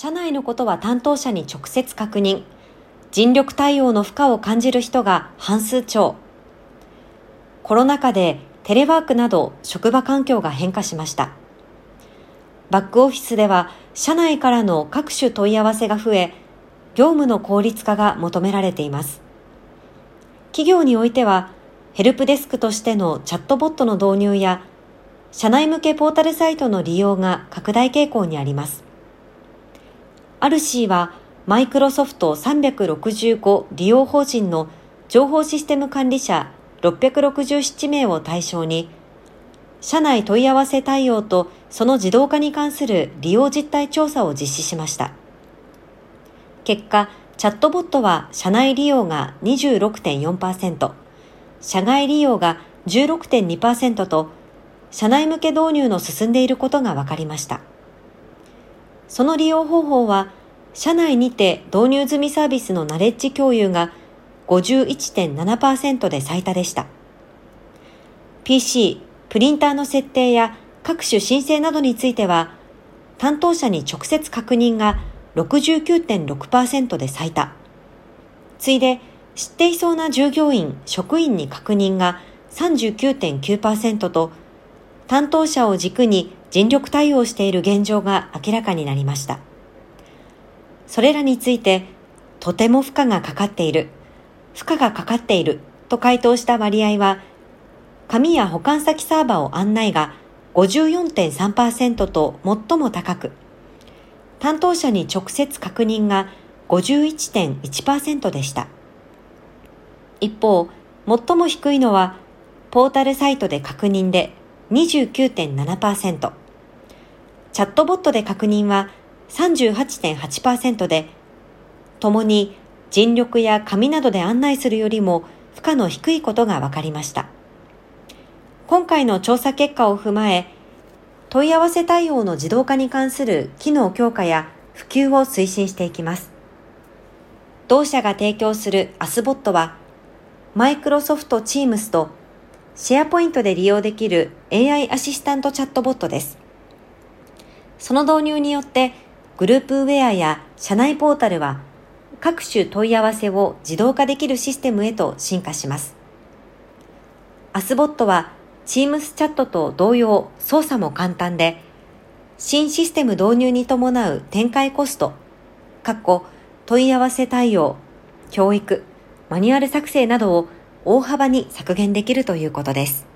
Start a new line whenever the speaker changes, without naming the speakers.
社内のことは担当者に直接確認。尽力対応の負荷を感じる人が半数超。コロナ禍でテレワークなど職場環境が変化しました。バックオフィスでは社内からの各種問い合わせが増え、業務の効率化が求められています。企業においては、ヘルプデスクとしてのチャットボットの導入や、社内向けポータルサイトの利用が拡大傾向にあります。アルシーは、マイクロソフト365利用法人の情報システム管理者667名を対象に、社内問い合わせ対応とその自動化に関する利用実態調査を実施しました。結果、チャットボットは社内利用が26.4%、社外利用が16.2%と、社内向け導入の進んでいることが分かりました。その利用方法は、社内にて導入済みサービスのナレッジ共有が51.7%で最多でした。PC、プリンターの設定や各種申請などについては、担当者に直接確認が69.6%で最多。次いで、知っていそうな従業員、職員に確認が39.9%と、担当者を軸に尽力対応している現状が明らかになりました。それらについて、とても負荷がかかっている、負荷がかかっていると回答した割合は、紙や保管先サーバーを案内が54.3%と最も高く、担当者に直接確認が51.1%でした。一方、最も低いのは、ポータルサイトで確認で29.7%、チャットボットで確認は38.8%で、ともに尽力や紙などで案内するよりも負荷の低いことが分かりました。今回の調査結果を踏まえ、問い合わせ対応の自動化に関する機能強化や普及を推進していきます。同社が提供するアスボットは、マイクロソフトチームスとシェアポイントで利用できる AI アシスタントチャットボットです。その導入によってグループウェアや社内ポータルは各種問い合わせを自動化できるシステムへと進化します。アスボットは Teams チャットと同様操作も簡単で、新システム導入に伴う展開コスト、括弧問い合わせ対応、教育、マニュアル作成などを大幅に削減できるということです。